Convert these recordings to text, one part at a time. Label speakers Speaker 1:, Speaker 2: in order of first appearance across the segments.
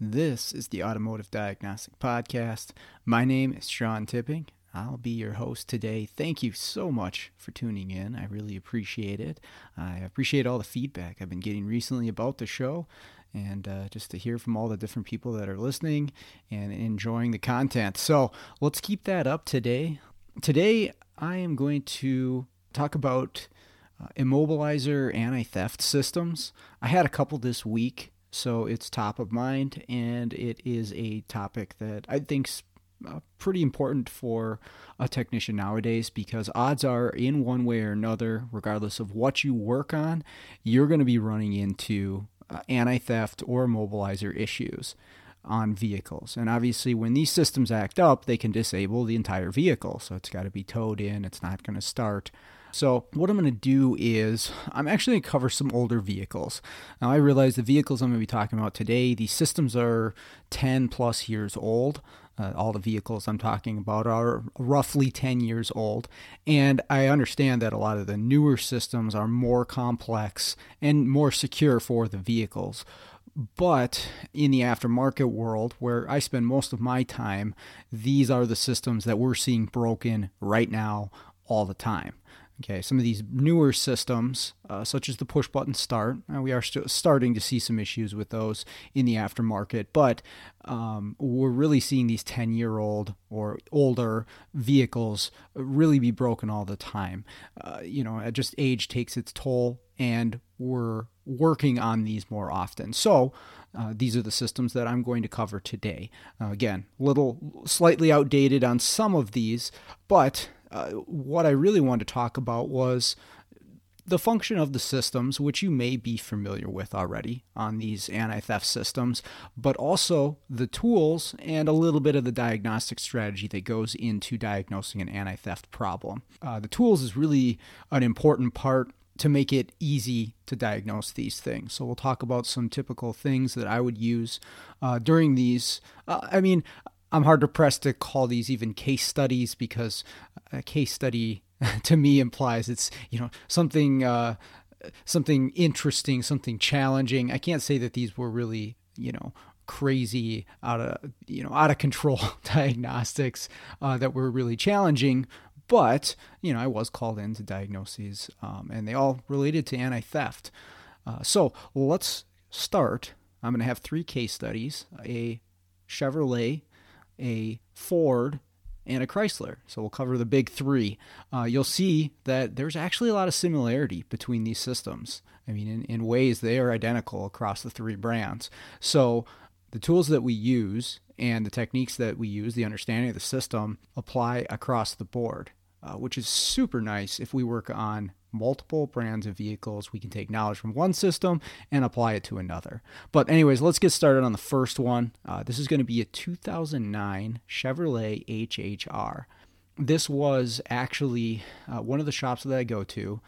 Speaker 1: This is the Automotive Diagnostic Podcast. My name is Sean Tipping. I'll be your host today. Thank you so much for tuning in. I really appreciate it. I appreciate all the feedback I've been getting recently about the show and uh, just to hear from all the different people that are listening and enjoying the content. So let's keep that up today. Today, I am going to talk about uh, immobilizer anti theft systems. I had a couple this week, so it's top of mind, and it is a topic that I think's uh, pretty important for a technician nowadays because odds are, in one way or another, regardless of what you work on, you're going to be running into uh, anti theft or immobilizer issues on vehicles. And obviously, when these systems act up, they can disable the entire vehicle. So it's got to be towed in, it's not going to start. So, what I'm going to do is, I'm actually going to cover some older vehicles. Now, I realize the vehicles I'm going to be talking about today, these systems are 10 plus years old. Uh, all the vehicles I'm talking about are roughly 10 years old. And I understand that a lot of the newer systems are more complex and more secure for the vehicles. But in the aftermarket world, where I spend most of my time, these are the systems that we're seeing broken right now all the time. Okay, some of these newer systems, uh, such as the push button start, uh, we are st- starting to see some issues with those in the aftermarket, but um, we're really seeing these 10 year old or older vehicles really be broken all the time. Uh, you know, just age takes its toll, and we're working on these more often. So, uh, these are the systems that I'm going to cover today. Uh, again, little slightly outdated on some of these, but uh, what I really wanted to talk about was the function of the systems, which you may be familiar with already on these anti theft systems, but also the tools and a little bit of the diagnostic strategy that goes into diagnosing an anti theft problem. Uh, the tools is really an important part to make it easy to diagnose these things. So we'll talk about some typical things that I would use uh, during these. Uh, I mean, I'm hard to pressed to call these even case studies because a case study to me implies it's you know something uh, something interesting, something challenging. I can't say that these were really you know crazy out of you know out of control diagnostics uh, that were really challenging but you know i was called in to diagnose these um, and they all related to anti-theft uh, so let's start i'm going to have three case studies a chevrolet a Ford, and a Chrysler. So we'll cover the big three. Uh, you'll see that there's actually a lot of similarity between these systems. I mean, in, in ways they are identical across the three brands. So the tools that we use and the techniques that we use, the understanding of the system, apply across the board, uh, which is super nice if we work on multiple brands of vehicles. We can take knowledge from one system and apply it to another. But, anyways, let's get started on the first one. Uh, this is going to be a 2009 Chevrolet HHR. This was actually uh, one of the shops that I go to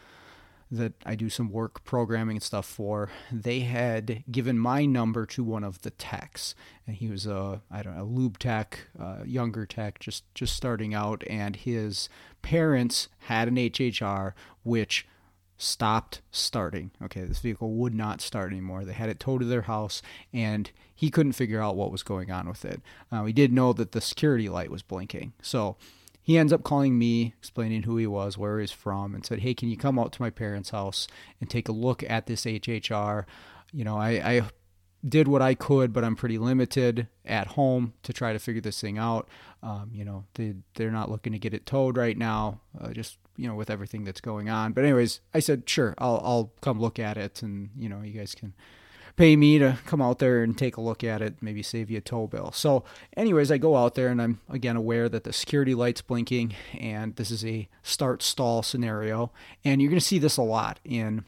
Speaker 1: that I do some work programming and stuff for, they had given my number to one of the techs, and he was a I don't know a lube tech, uh, younger tech, just just starting out, and his parents had an HHR which stopped starting. Okay, this vehicle would not start anymore. They had it towed to their house, and he couldn't figure out what was going on with it. Uh, we did know that the security light was blinking, so he ends up calling me, explaining who he was, where he's from, and said, "Hey, can you come out to my parents' house and take a look at this HHR?" You know, I, I did what I could, but I'm pretty limited at home to try to figure this thing out. Um, you know, they they're not looking to get it towed right now, uh, just you know with everything that's going on. But anyways, I said sure, I'll I'll come look at it, and you know, you guys can pay me to come out there and take a look at it, maybe save you a tow bill. So, anyways, I go out there and I'm again aware that the security light's blinking and this is a start stall scenario. And you're going to see this a lot in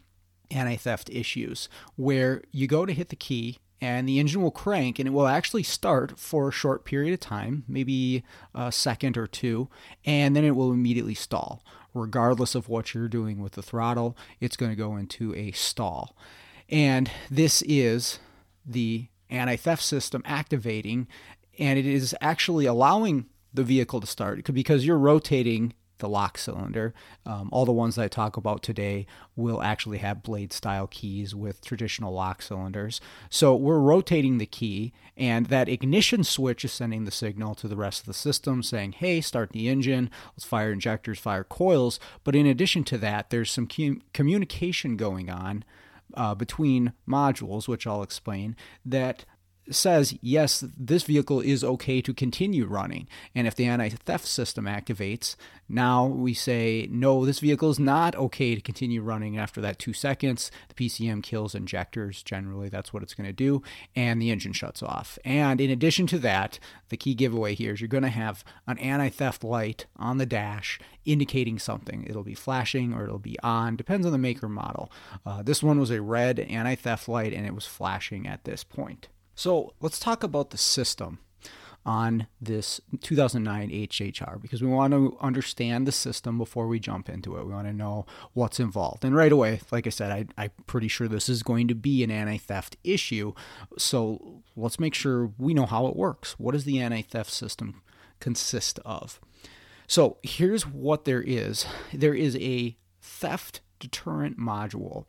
Speaker 1: anti theft issues where you go to hit the key and the engine will crank and it will actually start for a short period of time, maybe a second or two, and then it will immediately stall. Regardless of what you're doing with the throttle, it's going to go into a stall. And this is the anti theft system activating, and it is actually allowing the vehicle to start because you're rotating the lock cylinder. Um, all the ones that I talk about today will actually have blade style keys with traditional lock cylinders. So we're rotating the key, and that ignition switch is sending the signal to the rest of the system saying, hey, start the engine, let's fire injectors, fire coils. But in addition to that, there's some com- communication going on. Uh, between modules, which I'll explain, that says, yes, this vehicle is okay to continue running. And if the anti theft system activates, now we say, no, this vehicle is not okay to continue running after that two seconds. The PCM kills injectors, generally, that's what it's going to do, and the engine shuts off. And in addition to that, the key giveaway here is you're going to have an anti theft light on the dash indicating something. It'll be flashing or it'll be on, depends on the maker model. Uh, this one was a red anti theft light and it was flashing at this point. So let's talk about the system on this 2009 HHR because we want to understand the system before we jump into it. We want to know what's involved. And right away, like I said, I, am pretty sure this is going to be an anti theft issue. So let's make sure we know how it works. What does the anti theft system consist of? So here's what there is there is a theft deterrent module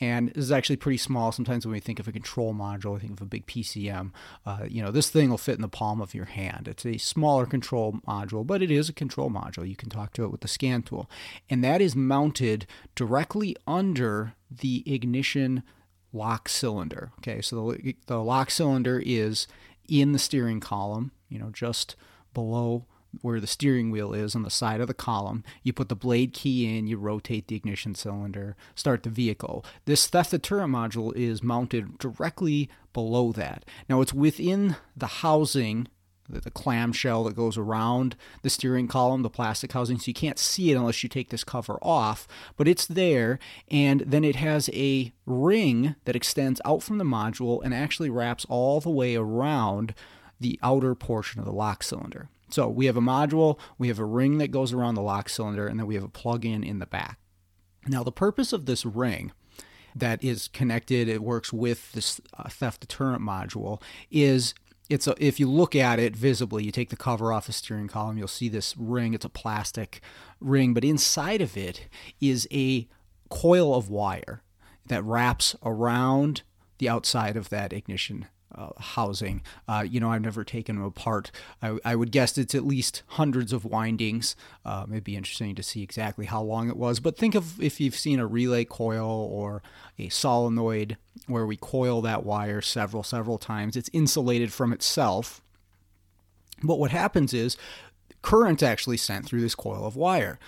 Speaker 1: and this is actually pretty small. Sometimes when we think of a control module, we think of a big PCM. Uh, you know, this thing will fit in the palm of your hand. It's a smaller control module, but it is a control module. You can talk to it with the scan tool. And that is mounted directly under the ignition lock cylinder. Okay, so the, the lock cylinder is in the steering column, you know, just below where the steering wheel is on the side of the column. You put the blade key in, you rotate the ignition cylinder, start the vehicle. This theft deterrent module is mounted directly below that. Now it's within the housing the, clamshell that goes around the steering column, the plastic housing, so you can't see it unless you take this cover off. But it's there, and then it has a ring that extends out from the module and actually wraps all the way around the outer portion of the lock cylinder. So we have a module, we have a ring that goes around the lock cylinder, and then we have a plug-in in the back. Now the purpose of this ring that is connected, it works with this uh, theft deterrent module, is it's a, if you look at it visibly, you take the cover off the steering column, you'll see this ring. It's a plastic ring, but inside of it is a coil of wire that wraps around the outside of that ignition uh, housing. Uh, you know, I've never taken them apart. I, I, would guess it's at least hundreds of windings. Uh, it'd be interesting to see exactly how long it was. But think of if you've seen a relay coil or a solenoid where we coil that wire several, several times. It's insulated from itself. But what happens is current actually sent through this coil of wire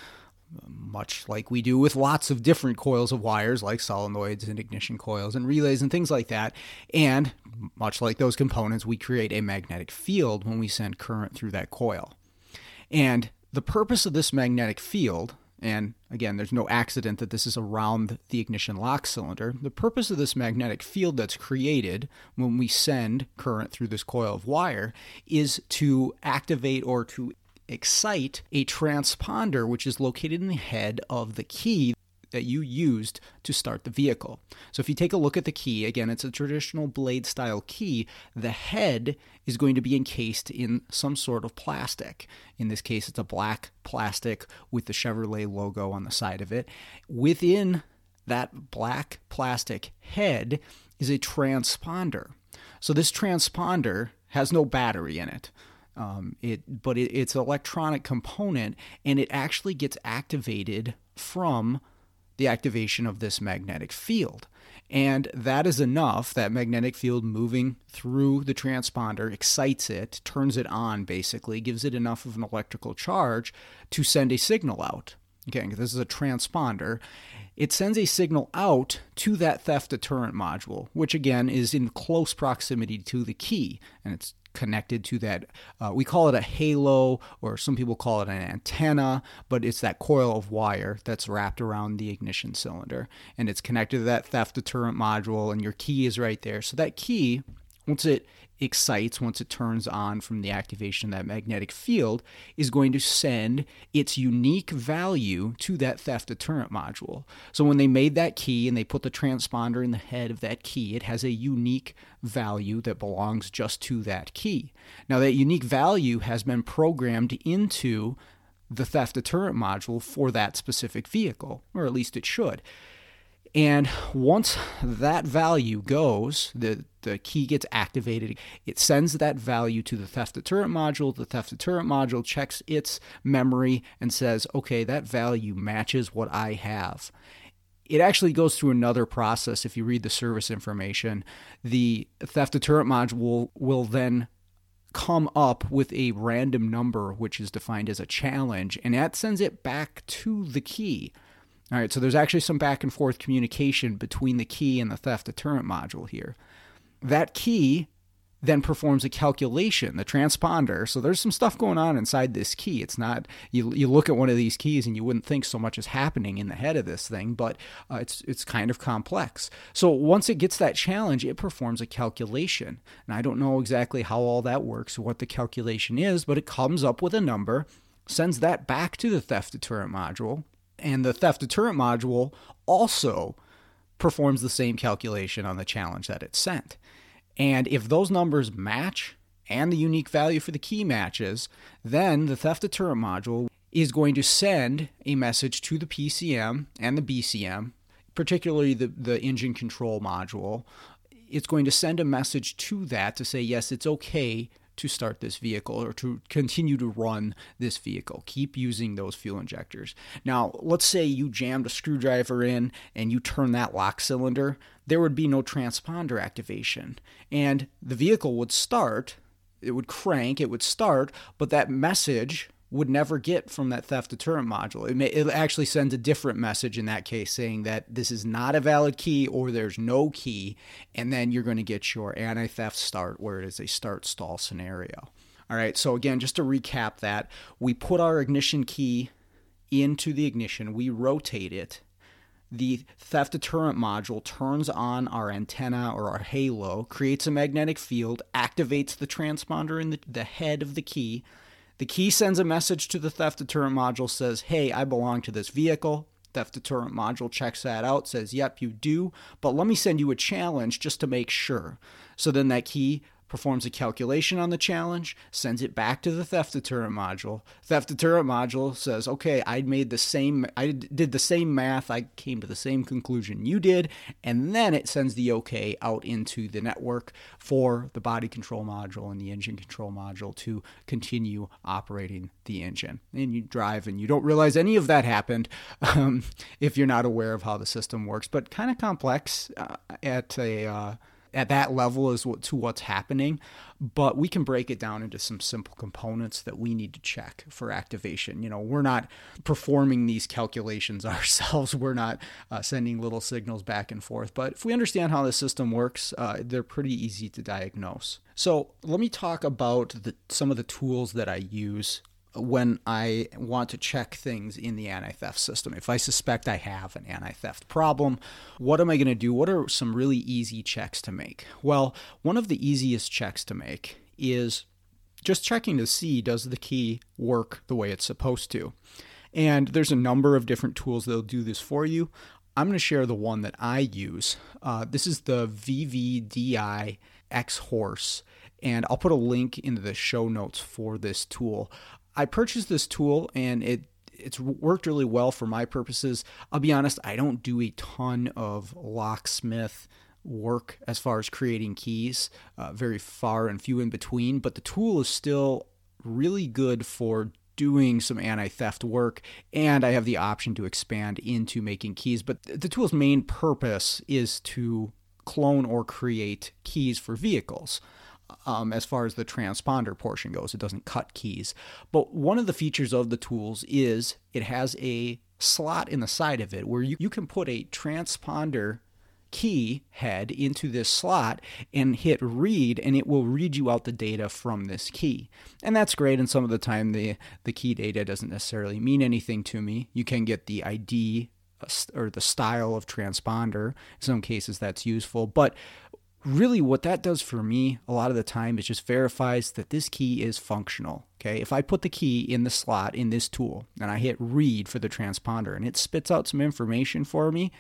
Speaker 1: much like we do with lots of different coils of wires like solenoids and ignition coils and relays and things like that. And much like those components, we create a magnetic field when we send current through that coil. And the purpose of this magnetic field, and again, there's no accident that this is around the ignition lock cylinder. The purpose of this magnetic field that's created when we send current through this coil of wire is to activate or to excite a transponder which is located in the head of the key that you used to start the vehicle. So if you take a look at the key, again, it's a traditional blade style key. The head is going to be encased in some sort of plastic. In this case, it's a black plastic with the Chevrolet logo on the side of it. Within that black plastic head is a transponder. So this transponder has no battery in it. Um, it, but it, it's an electronic component, and it actually gets activated from the activation of this magnetic field. And that is enough, that magnetic field moving through the transponder excites it, turns it on basically, gives it enough of an electrical charge to send a signal out. Okay, this is a transponder. It sends a signal out to that theft deterrent module, which again is in close proximity to the key, and it's connected to that. Uh, we call it a halo, or some people call it an antenna, but it's that coil of wire that's wrapped around the ignition cylinder. And it's connected to that theft deterrent module, and your key is right there. So that key once it excites, once it turns on from the activation of that magnetic field, is going to send its unique value to that theft deterrent module. So when they made that key and they put the transponder in the head of that key, it has a unique value that belongs just to that key. Now, that unique value has been programmed into the theft deterrent module for that specific vehicle, or at least it should. And once that value goes, the, the key gets activated, it sends that value to the theft deterrent module. The theft deterrent module checks its memory and says, okay, that value matches what I have. It actually goes through another process. If you read the service information, the theft deterrent module will then come up with a random number, which is defined as a challenge, and that sends it back to the key. All right, so there's actually some back and forth communication between the key and the theft deterrent module here. That key then performs a calculation, the transponder. So there's some stuff going on inside this key. It's not you you look at one of these keys and you wouldn't think so much is happening in the head of this thing, but uh, it's it's kind of complex. So once it gets that challenge, it performs a calculation. And I don't know exactly how all that works, what the calculation is, but it comes up with a number, sends that back to the theft deterrent module, and the theft deterrent module also performs the same calculation on the challenge that it sent. And if those numbers match and the unique value for the key matches, then the theft deterrent module is going to send a message to the PCM and the BCM, particularly the, the engine control module. It's going to send a message to that to say, yes, it's okay to start this vehicle or to continue to run this vehicle. Keep using those fuel injectors. Now, let's say you jammed a screwdriver in and you turn that lock cylinder, there would be no transponder activation. And the vehicle would start, it would crank, it would start, but that message would never get from that theft deterrent module. It, may, it actually sends a different message in that case saying that this is not a valid key or there's no key, and then you're going to get your anti theft start where it is a start stall scenario. All right, so again, just to recap that, we put our ignition key into the ignition, we rotate it. The theft deterrent module turns on our antenna or our halo, creates a magnetic field, activates the transponder in the, the head of the key, the key sends a message to the theft deterrent module, says, Hey, I belong to this vehicle. Theft deterrent module checks that out, says, Yep, you do, but let me send you a challenge just to make sure. So then that key performs a calculation on the challenge, sends it back to the theft deterrent module. Theft deterrent module says, "Okay, I made the same I did the same math, I came to the same conclusion you did." And then it sends the okay out into the network for the body control module and the engine control module to continue operating the engine. And you drive and you don't realize any of that happened um, if you're not aware of how the system works, but kind of complex uh, at a uh, at that level as to what's happening, but we can break it down into some simple components that we need to check for activation. You know, we're not performing these calculations ourselves. We're not uh, sending little signals back and forth. But if we understand how the system works, uh, they're pretty easy to diagnose. So let me talk about the, some of the tools that I use when I want to check things in the anti theft system. If I suspect I have an anti theft problem, what am I going to do? What are some really easy checks to make? Well, one of the easiest checks to make is just checking to see does the key work the way it's supposed to. And there's a number of different tools that'll do this for you. I'm going to share the one that I use. Uh, this is the VVDI Xhorse and I'll put a link into the show notes for this tool. I purchased this tool and it it's worked really well for my purposes. I'll be honest, I don't do a ton of locksmith work as far as creating keys, uh, very far and few in between, but the tool is still really good for doing some anti theft work, and I have the option to expand into making keys. But the tool's main purpose is to clone or create keys for vehicles um, as far as the transponder portion goes. It doesn't cut keys. But one of the features of the tools is it has a slot in the side of it where you, you can put a transponder key head into this slot and hit read and it will read you out the data from this key and that's great and some of the time the the key data doesn't necessarily mean anything to me you can get the id uh, or the style of transponder in some cases that's useful but really what that does for me a lot of the time is just verifies that this key is functional. Okay, if I put the key in the slot in this tool and I hit read for the transponder and it spits out some information for me,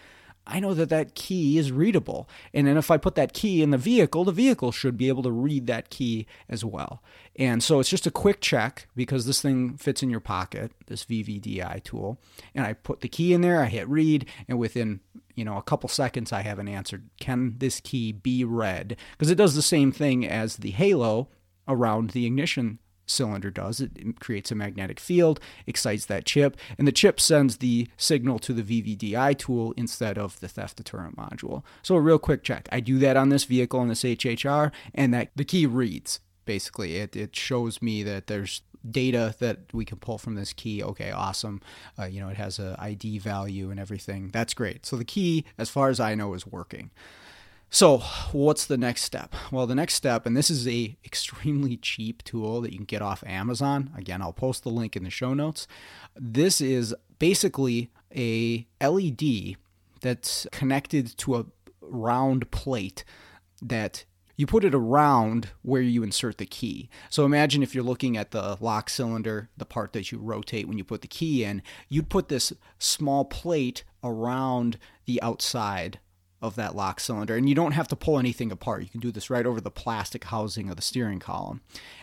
Speaker 1: I know that that key is readable. And then if I put that key in the vehicle, the vehicle should be able to read that key as well. And so it's just a quick check because this thing fits in your pocket, this VVDI tool. And I put the key in there, I hit read, and within you know a couple seconds I have an answer. Can this key be read? Because it does the same thing as the halo around the ignition cylinder does. It creates a magnetic field, excites that chip, and the chip sends the signal to the VVDI tool instead of the theft deterrent module. So a real quick check. I do that on this vehicle in this HHR, and that the key reads. Basically, it, it shows me that there's data that we can pull from this key. Okay, awesome. Uh, you know, it has a ID value and everything. That's great. So the key, as far as I know, is working. So, what's the next step? Well, the next step, and this is a extremely cheap tool that you can get off Amazon. Again, I'll post the link in the show notes. This is basically a LED that's connected to a round plate that you put it around where you insert the key. So imagine if you're looking at the lock cylinder, the part that you rotate when you put the key in, you'd put this small plate around the outside of that lock cylinder. And you don't have to pull anything apart. You can do this right over the plastic housing of the steering column.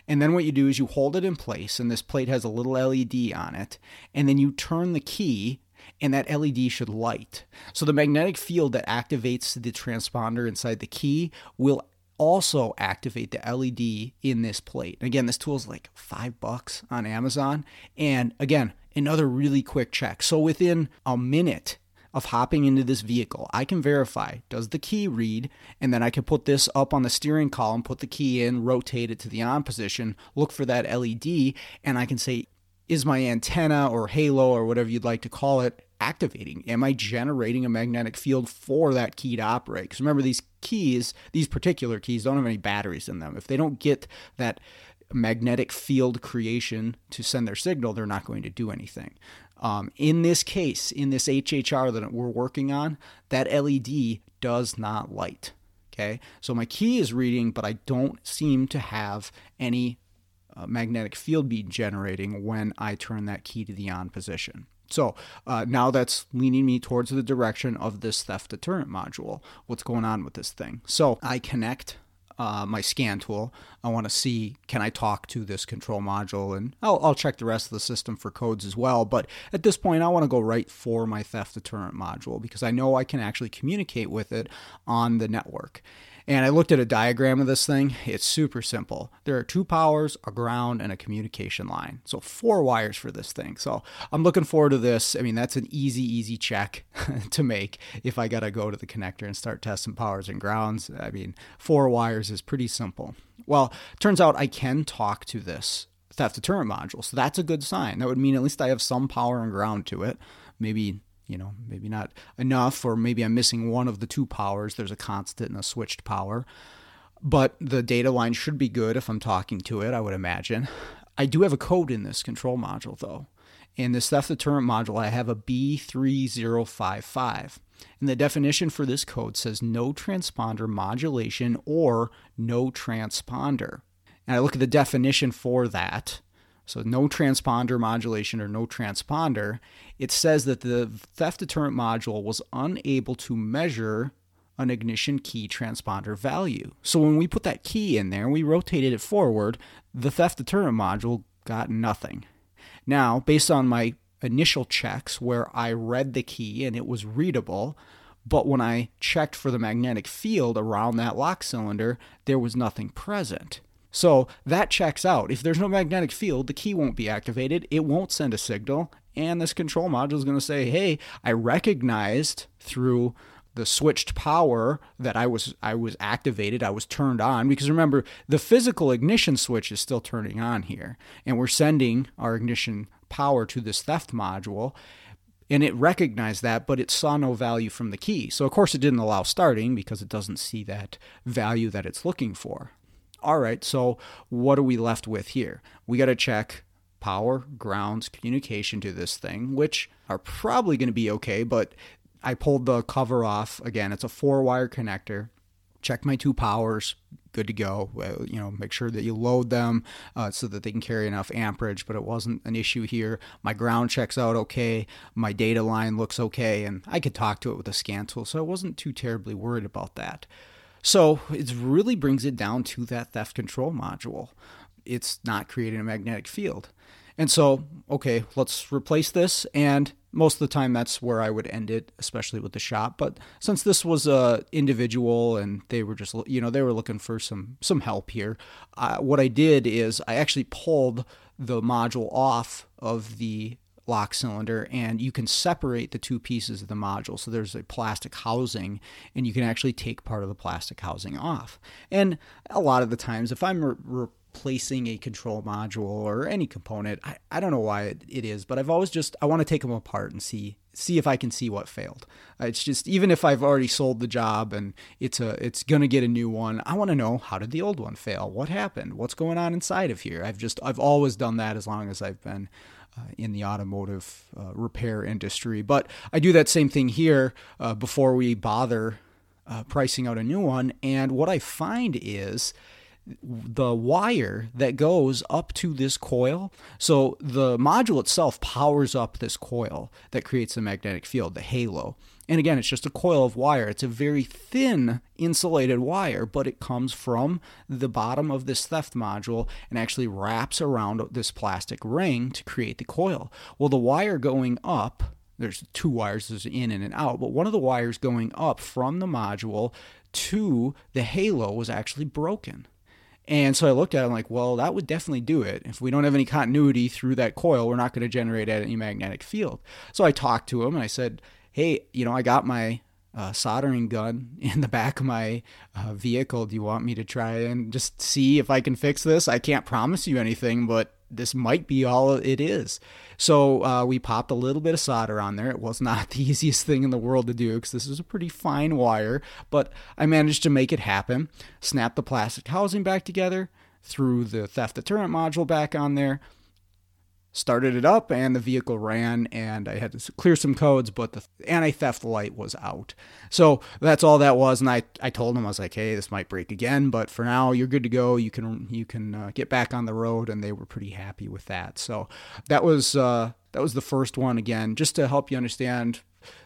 Speaker 1: And then what you do is you hold it in place, and this plate has a little LED on it. And then you turn the key, and that LED should light. So the magnetic field that activates the transponder inside the key will also activate the LED in this plate. Again, this tool is like five bucks on Amazon. And again, another really quick check. So within a minute, of hopping into this vehicle. I can verify does the key read, and then I can put this up on the steering column, put the key in, rotate it to the on position, look for that LED, and I can say, is my antenna or halo or whatever you'd like to call it activating? Am I generating a magnetic field for that key to operate? Because remember, these keys, these particular keys, don't have any batteries in them. If they don't get that magnetic field creation to send their signal, they're not going to do anything. Um, in this case, in this HHR that we're working on, that LED does not light. Okay, so my key is reading, but I don't seem to have any uh, magnetic field be generating when I turn that key to the on position. So uh, now that's leaning me towards the direction of this theft deterrent module. What's going on with this thing? So I connect uh, my scan tool. I want to see can I talk to this control module, and I'll, I'll check the rest of the system for codes as well. But at this point, I want to go right for my theft deterrent module because I know I can actually communicate with it on the network. And I looked at a diagram of this thing. It's super simple. There are two powers, a ground, and a communication line. So four wires for this thing. So I'm looking forward to this. I mean, that's an easy, easy check to make if I got to go to the connector and start testing powers and grounds. I mean, four wires is pretty simple. Well, turns out I can talk to this theft deterrent module. So that's a good sign. That would mean at least I have some power and ground to it. Maybe you know, maybe not enough, or maybe I'm missing one of the two powers. There's a constant and a switched power. But the data line should be good if I'm talking to it, I would imagine. I do have a code in this control module, though. In this theft deterrent module, I have a B3055. And the definition for this code says no transponder modulation or no transponder. And I look at the definition for that, so no transponder modulation or no transponder, it says that the theft deterrent module was unable to measure an ignition key transponder value. So when we put that key in there and we rotated it forward, the theft deterrent module got nothing. Now, based on my initial checks where I read the key and it was readable, but when I checked for the magnetic field around that lock cylinder, there was nothing present. So that checks out. If there's no magnetic field, the key won't be activated. It won't send a signal. And this control module is going to say, hey, I recognized through the switched power that I was I was activated, I was turned on because remember the physical ignition switch is still turning on here and we're sending our ignition power to this theft module and it recognized that but it saw no value from the key. So of course it didn't allow starting because it doesn't see that value that it's looking for all right, so what are we left with here? We got to check power, grounds, communication to this thing, which are probably going to be okay, but I pulled the cover off. Again, it's a four wire connector. check my two powers good to go you know make sure that you load them uh, so that they can carry enough amperage but it wasn't an issue here my ground checks out okay my data line looks okay and i could talk to it with a scan tool so i wasn't too terribly worried about that so it really brings it down to that theft control module it's not creating a magnetic field and so, okay, let's replace this. And most of the time, that's where I would end it, especially with the shop. But since this was a individual and they were just, you know, they were looking for some some help here, uh, what I did is I actually pulled the module off of the lock cylinder and you can separate the two pieces of the module so there's a plastic housing and you can actually take part of the plastic housing off and a lot of the times if i'm re- placing a control module or any component. I, I don't know why it, it is, but I've always just I want to take them apart and see see if I can see what failed. It's just even if I've already sold the job and it's a it's going to get a new one, I want to know how did the old one fail? What happened? What's going on inside of here? I've just I've always done that as long as I've been uh, in the automotive uh, repair industry. But I do that same thing here uh, before we bother uh, pricing out a new one. And what I find is the wire that goes up to this coil. So the module itself powers up this coil that creates the magnetic field, the halo. And again, it's just a coil of wire. It's a very thin insulated wire, but it comes from the bottom of this theft module and actually wraps around this plastic ring to create the coil. Well, the wire going up there's two wires, there's in and an out, but one of the wires going up from the module to the halo was actually broken. And so I looked at it, I'm like, well, that would definitely do it. If we don't have any continuity through that coil, we're not going to generate any magnetic field. So I talked to him and I said, hey, you know, I got my uh, soldering gun in the back of my uh, vehicle. Do you want me to try and just see if I can fix this? I can't promise you anything, but this might be all it is. So uh, we popped a little bit of solder on there. It was not the easiest thing in the world to do because this is a pretty fine wire, but I managed to make it happen. Snap the plastic housing back together, threw the theft deterrent module back on there, started it up and the vehicle ran and I had to clear some codes, but the anti-theft light was out. So that's all that was. And I, I told him, I was like, Hey, this might break again, but for now you're good to go. You can, you can uh, get back on the road. And they were pretty happy with that. So that was, uh, that was the first one again, just to help you understand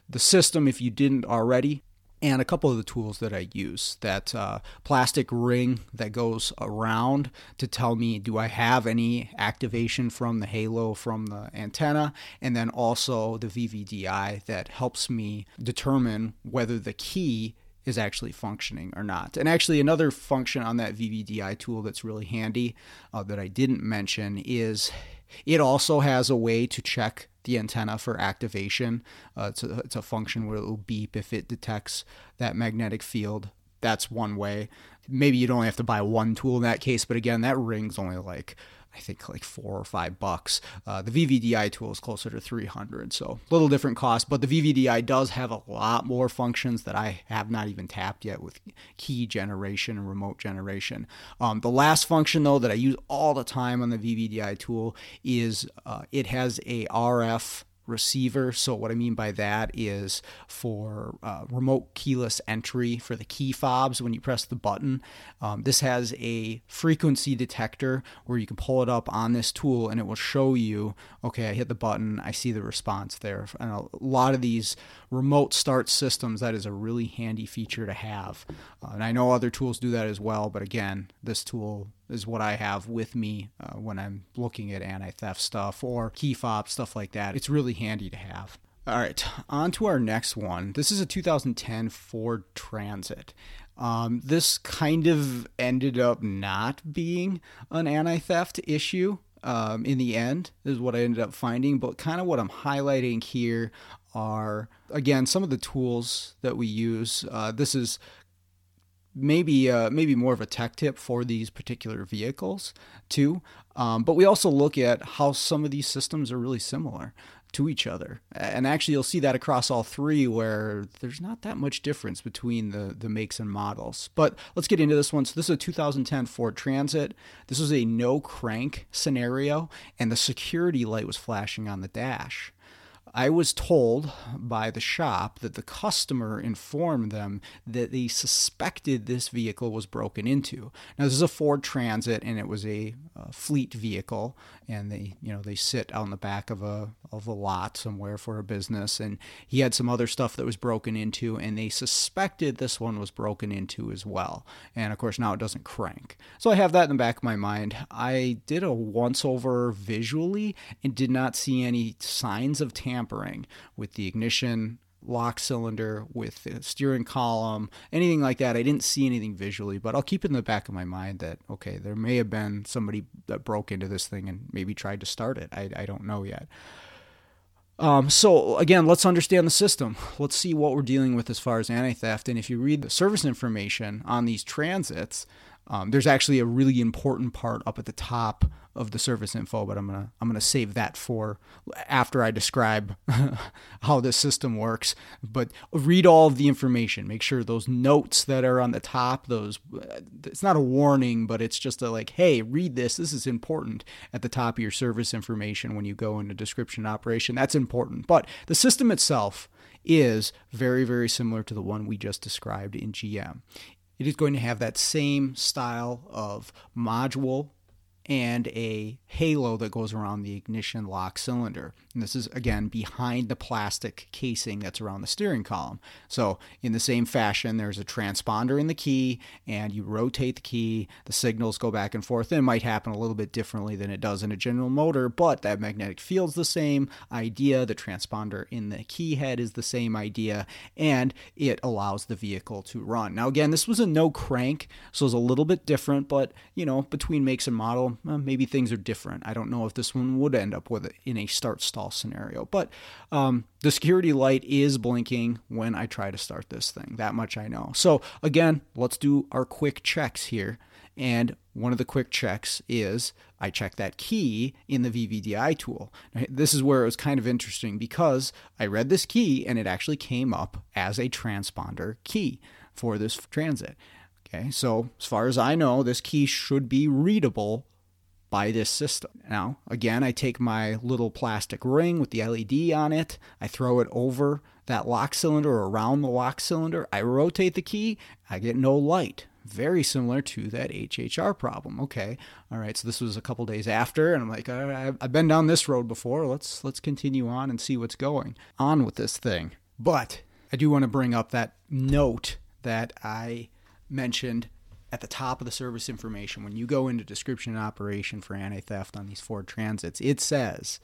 Speaker 1: the system if you didn't already and a couple of the tools that I use. That uh, plastic ring that goes around to tell me do I have any activation from the halo from the antenna, and then also the VVDI that helps me determine whether the key is actually functioning or not. And actually, another function on that VVDI tool that's really handy uh, that I didn't mention is it also has a way to check the antenna for activation. Uh, it's, a, it's a function where it will beep if it detects that magnetic field. That's one way. Maybe you'd only have to buy one tool in that case, but again, that ring's only like I think like four or five bucks. Uh, the VVDI tool is closer to 300, so a little different cost. But the VVDI does have a lot more functions that I have not even tapped yet with key generation and remote generation. Um, the last function though that I use all the time on the VVDI tool is uh, it has a RF receiver. So, what I mean by that is for uh, remote keyless entry for the key fobs when you press the button. Um, this has a frequency detector where you can pull it up on this tool and it will show you okay, I hit the button, I see the response there. And a lot of these remote start systems, that is a really handy feature to have. Uh, and I know other tools do that as well, but again, this tool is what I have with me uh, when I'm looking at anti theft stuff or key fob, stuff like that. It's really handy to have. All right, on to our next one. This is a 2010 Ford Transit. Um, this kind of ended up not being an anti theft issue um, in the end, is what I ended up finding. But kind of what I'm highlighting here are, again, some of the tools that we use. Uh, this is maybe uh, maybe more of a tech tip for these particular vehicles too. Um, but we also look at how some of these systems are really similar to each other, and actually you'll see that across all three, where there's not that much difference between the the makes and models. But let's get into this one. So this is a 2010 Ford Transit. This was a no crank scenario, and the security light was flashing on the dash. I was told by the shop that the customer informed them that they suspected this vehicle was broken into. Now this is a Ford Transit and it was a, a, fleet vehicle and they you know they sit on the back of a of a lot somewhere for a business and he had some other stuff that was broken into and they suspected this one was broken into as well. And of course now it doesn't crank. So I have that in the back of my mind. I did a once over visually and did not see any signs of tampering tampering with the ignition lock cylinder, with the steering column, anything like that. I didn't see anything visually, but I'll keep it in the back of my mind that, okay, there may have been somebody that broke into this thing and maybe tried to start it. I, I don't know yet. Um, so again, let's understand the system. Let's see what we're dealing with as far as anti-theft. And if you read the service information on these transits, um, there's actually a really important part up at the top of the service info, but I'm gonna I'm gonna save that for after I describe how this system works. But read all of the information. Make sure those notes that are on the top, those it's not a warning, but it's just a like, hey, read this. This is important at the top of your service information when you go into description operation. That's important. But the system itself is very, very similar to the one we just described in GM. It is going to have that same style of module and a halo that goes around the ignition lock cylinder. And this is again behind the plastic casing that's around the steering column. So, in the same fashion, there's a transponder in the key, and you rotate the key, the signals go back and forth. And it might happen a little bit differently than it does in a General Motor, but that magnetic field's the same idea. The transponder in the key head is the same idea, and it allows the vehicle to run. Now, again, this was a no crank, so it's a little bit different, but you know, between makes and model, uh, maybe things are different. I don't know if this one would end up with it in a start stall scenario, but um, the security light is blinking when I try to start this thing. That much I know. So again, let's do our quick checks here. And one of the quick checks is I check that key in the VVDI tool. This is where it was kind of interesting because I read this key and it actually came up as a transponder key for this transit. Okay, so as far as I know, this key should be readable by this system. Now, again, I take my little plastic ring with the LED on it, I throw it over that lock cylinder or around the lock cylinder, I rotate the key, I get no light. Very similar to that HHR problem. Okay, all right. So this was a couple days after, and I'm like, I've been down this road before. Let's let's continue on and see what's going on with this thing. But I do want to bring up that note that I mentioned at the top of the service information, when you go into description and operation for anti theft on these Ford Transits, it says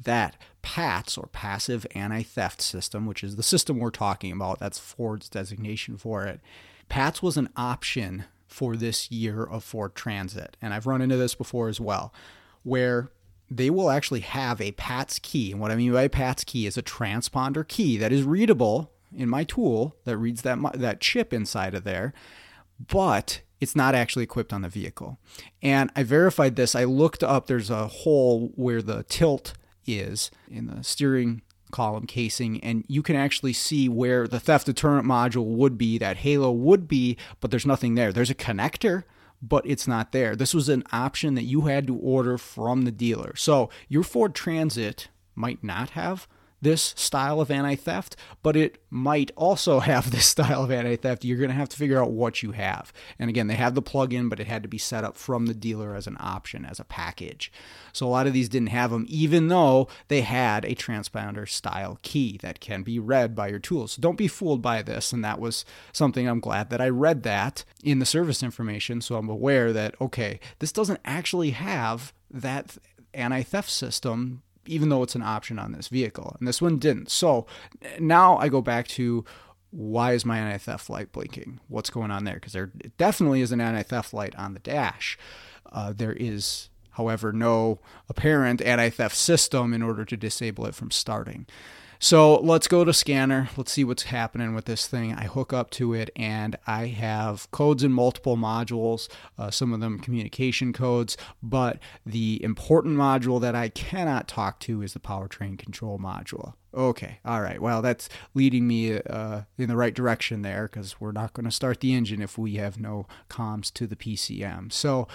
Speaker 1: that PATS or passive anti theft system, which is the system we're talking about, that's Ford's designation for it. PATS was an option for this year of Ford Transit. And I've run into this before as well, where they will actually have a PATS key. And what I mean by PATS key is a transponder key that is readable in my tool that reads that, that chip inside of there but it's not actually equipped on the vehicle. And I verified this. I looked up, there's a hole where the tilt is in the steering column casing, and you can actually see where the theft deterrent module would be, that halo would be, but there's nothing there. There's a connector, but it's not there. This was an option that you had to order from the dealer. So your Ford Transit might not have this style of anti theft, but it might also have this style of anti theft. You're going to have to figure out what you have. And again, they have the plug-in, but it had to be set up from the dealer as an option, as a package. So a lot of these didn't have them, even though they had a transponder style key that can be read by your tools. So don't be fooled by this. And that was something I'm glad that I read that in the service information. So I'm aware that, okay, this doesn't actually have that anti theft system even though it's an option on this vehicle. And this one didn't. So now I go back to why is my anti theft light blinking? What's going on there? Because there definitely is an anti theft light on the dash. Uh, there is, however, no apparent anti theft system in order to disable it from starting. So let's go to scanner. Let's see what's happening with this thing. I hook up to it and I have codes in multiple modules, uh, some of them communication codes, but the important module that I cannot talk to is the powertrain control module. Okay, all right. Well, that's leading me uh, in the right direction there because we're not going to start the engine if we have no comms to the PCM. So,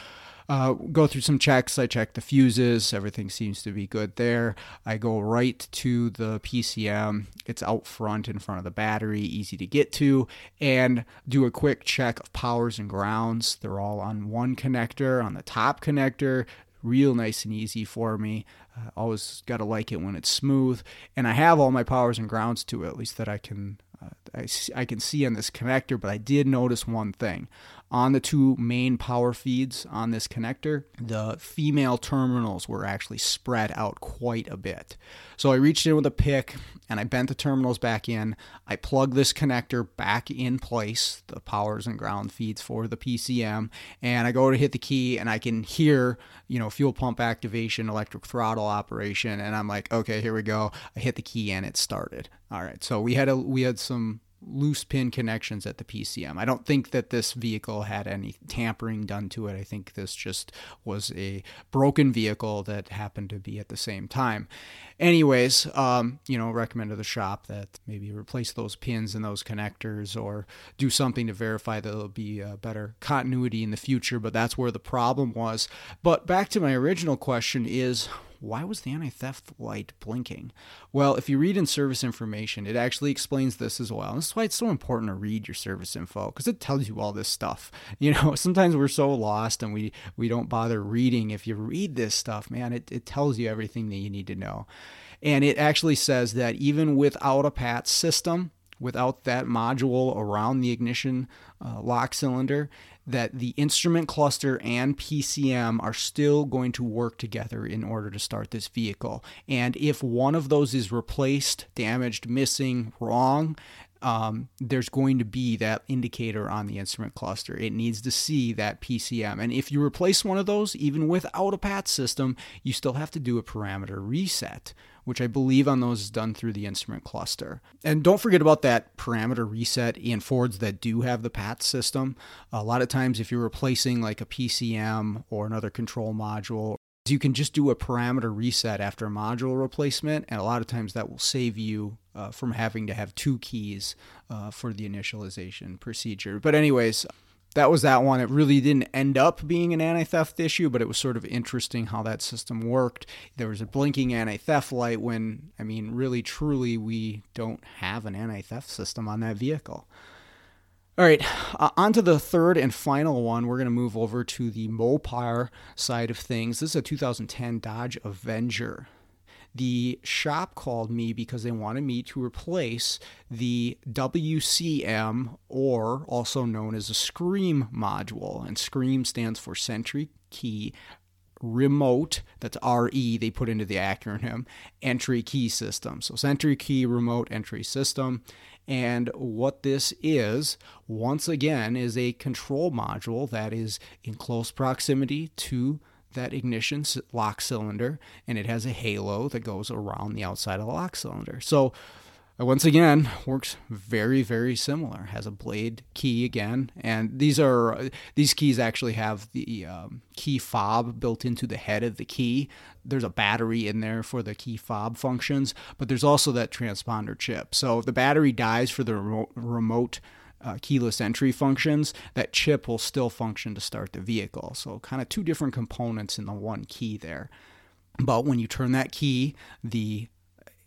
Speaker 1: uh, go through some checks. I check the fuses. Everything seems to be good there. I go right to the PCM. It's out front in front of the battery, easy to get to, and do a quick check of powers and grounds. They're all on one connector, on the top connector real nice and easy for me. Uh, always got to like it when it's smooth. And I have all my powers and grounds to it, at least that I can uh, I, I can see on this connector, but I did notice one thing on the two main power feeds on this connector, the female terminals were actually spread out quite a bit. So I reached in with a pick and I bent the terminals back in. I plugged this connector back in place, the powers and ground feeds for the PCM, and I go to hit the key and I can hear, you know, fuel pump activation, electric throttle operation, and I'm like, okay, here we go. I hit the key and it started. All right. So we had a we had some loose pin connections at the PCM. I don't think that this vehicle had any tampering done to it. I think this just was a broken vehicle that happened to be at the same time. Anyways, um, you know, recommend to the shop that maybe replace those pins and those connectors or do something to verify that there'll be a better continuity in the future. But that's where the problem was. But back to my original question is why was the anti theft light blinking? Well, if you read in service information, it actually explains this as well. And that's why it's so important to read your service info because it tells you all this stuff. You know, sometimes we're so lost and we, we don't bother reading. If you read this stuff, man, it, it tells you everything that you need to know. And it actually says that even without a PAT system, without that module around the ignition uh, lock cylinder, that the instrument cluster and PCM are still going to work together in order to start this vehicle. And if one of those is replaced, damaged, missing, wrong, um, there's going to be that indicator on the instrument cluster. It needs to see that PCM. And if you replace one of those, even without a PAT system, you still have to do a parameter reset, which I believe on those is done through the instrument cluster. And don't forget about that parameter reset in Fords that do have the PAT system. A lot of times, if you're replacing like a PCM or another control module, you can just do a parameter reset after a module replacement, and a lot of times that will save you uh, from having to have two keys uh, for the initialization procedure. But, anyways, that was that one. It really didn't end up being an anti theft issue, but it was sort of interesting how that system worked. There was a blinking anti theft light when, I mean, really, truly, we don't have an anti theft system on that vehicle. All right, uh, on to the third and final one. We're going to move over to the Mopar side of things. This is a 2010 Dodge Avenger. The shop called me because they wanted me to replace the WCM, or also known as a SKREEM module. And SKREEM stands for Sentry Key remote. That's re they put into the acronym entry key system. So Sentry key remote entry system. And what this is, once again, is a control module that is in close proximity to that ignition lock cylinder, and it has a halo that goes around the outside of the lock cylinder. So once again works very very similar has a blade key again and these are these keys actually have the um, key fob built into the head of the key there's a battery in there for the key fob functions but there's also that transponder chip so if the battery dies for the remote uh, keyless entry functions, that chip will still function to start the vehicle. So, kind of two different components in the one key there. But when you turn that key, the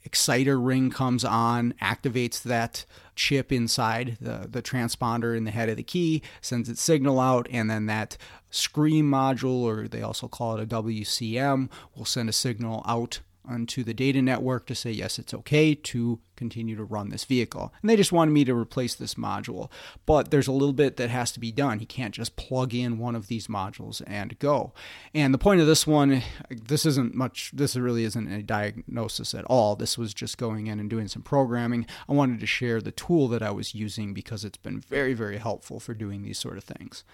Speaker 1: exciter ring comes on, activates that chip inside the, the transponder in the head of the key, sends its signal out, and then that SKREEM module, or they also call it a WCM, will send a signal out onto the data network to say, yes, it's okay to continue to run this vehicle. And they just wanted me to replace this module. But there's a little bit that has to be done. You can't just plug in one of these modules and go. And the point of this one, this isn't much, this really isn't a diagnosis at all. This was just going in and doing some programming. I wanted to share the tool that I was using because it's been very, very helpful for doing these sort of things.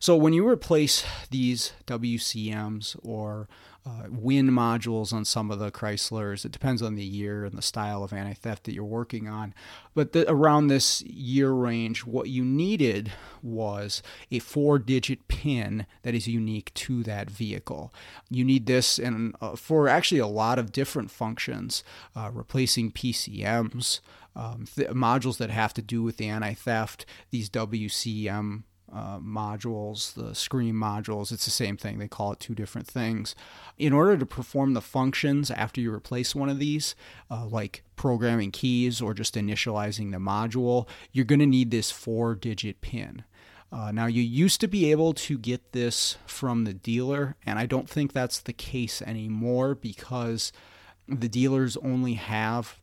Speaker 1: So when you replace these WCMs or uh, WIN modules on some of the Chryslers. It depends on the year and the style of anti theft that you're working on. But the, around this year range, what you needed was a four digit pin that is unique to that vehicle. You need this and uh, for actually a lot of different functions, uh, replacing PCMs. Um, th- modules that have to do with the anti theft, these WCM uh, modules, the SKREEM modules. It's the same thing. They call it two different things. In order to perform the functions after you replace one of these, uh, like programming keys or just initializing the module, you're going to need this four digit PIN. Uh, now, you used to be able to get this from the dealer, and I don't think that's the case anymore because the dealers only have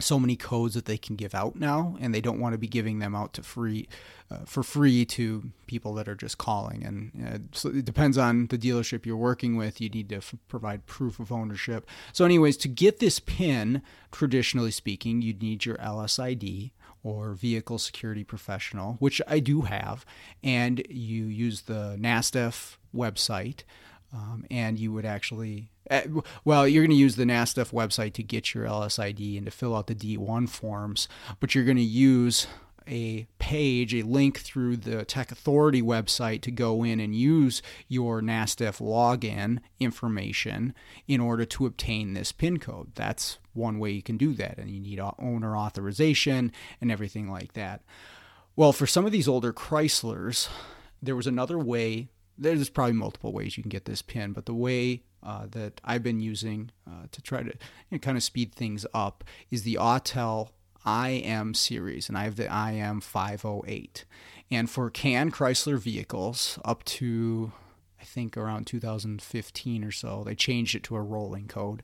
Speaker 1: so many codes that they can give out now, and they don't want to be giving them out to free uh, for free to people that are just calling. And uh, so it depends on the dealership you're working with. You need to f- provide proof of ownership. So, anyways, to get this PIN, traditionally speaking, you'd need your LSID or vehicle security professional, which I do have, and you use the NASTF website. Um, and you would actually, uh, well, you're going to use the NASTF website to get your LSID and to fill out the D1 forms, but you're going to use a page, a link through the Tech Authority website to go in and use your NASTF login information in order to obtain this PIN code. That's one way you can do that, and you need owner authorization and everything like that. Well, for some of these older Chryslers, there was another way there's probably multiple ways you can get this pin, but the way uh, that I've been using uh, to try to you know, kind of speed things up is the Autel IM series, and I have the IM 508. And for CAN Chrysler vehicles up to I think around 2015 or so, they changed it to a rolling code.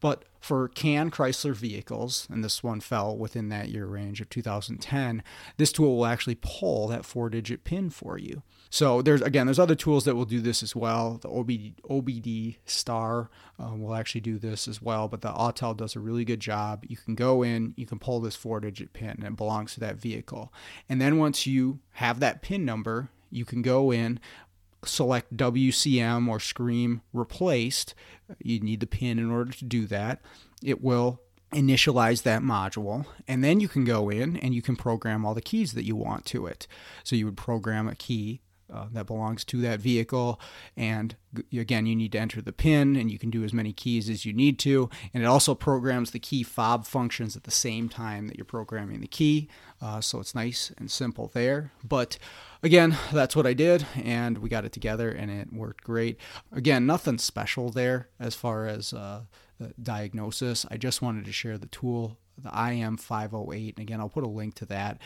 Speaker 1: But for CAN Chrysler vehicles, and this one fell within that year range of 2010, this tool will actually pull that four digit pin for you. So there's again, there's other tools that will do this as well. The OBD, OBD Star um, will actually do this as well, but the Autel does a really good job. You can go in, you can pull this four digit pin, and it belongs to that vehicle. And then once you have that pin number, you can go in, select WCM or SKREEM replaced. You need the pin in order to do that. It will initialize that module and then you can go in and you can program all the keys that you want to it so you would program a key uh, that belongs to that vehicle. And again, you need to enter the PIN, and you can do as many keys as you need to. And it also programs the key fob functions at the same time that you're programming the key. Uh, so it's nice and simple there. But again, that's what I did, and we got it together, and it worked great. Again, nothing special there as far as uh, the diagnosis. I just wanted to share the tool the IM 508. And again, I'll put a link to that.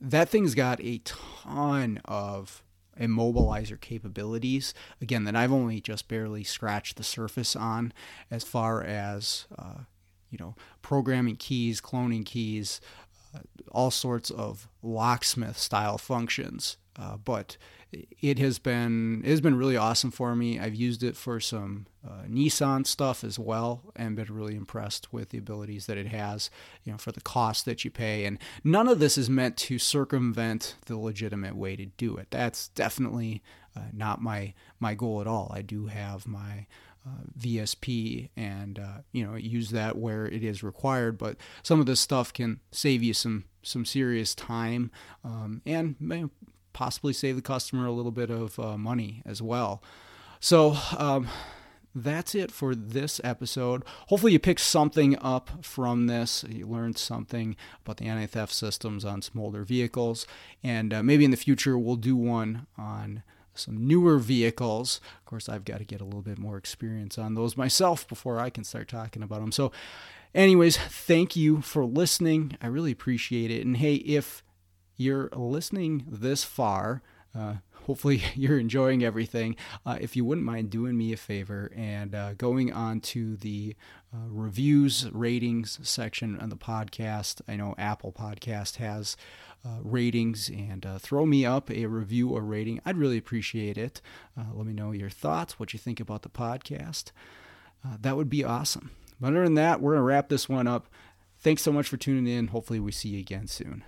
Speaker 1: That thing's got a ton of immobilizer capabilities. Again that I've only just barely scratched the surface on as far as uh, you know programming keys cloning keys uh, all sorts of locksmith style functions. Uh, but it has been it has been really awesome for me. I've used it for some uh, Nissan stuff as well, and been really impressed with the abilities that it has. You know, for the cost that you pay, and none of this is meant to circumvent the legitimate way to do it. That's definitely uh, not my my goal at all. I do have my uh, VSP and uh, you know use that where it is required. But some of this stuff can save you some some serious time um, and possibly save the customer a little bit of uh, money as well. So, um, that's it for this episode. Hopefully, you picked something up from this. You learned something about the anti theft systems on smolder vehicles. And uh, maybe in the future, we'll do one on some newer vehicles. Of course, I've got to get a little bit more experience on those myself before I can start talking about them. So, anyways, thank you for listening. I really appreciate it. And hey, if you're listening this far, uh, hopefully you're enjoying everything. Uh, if you wouldn't mind doing me a favor and uh, going on to the uh, reviews, ratings section on the podcast, I know Apple Podcast has uh, ratings, and uh, throw me up a review or rating. I'd really appreciate it. let me know your thoughts, what you think about the podcast. that would be awesome. But other than that, we're going to wrap this one up. Thanks so much for tuning in. Hopefully, we see you again soon.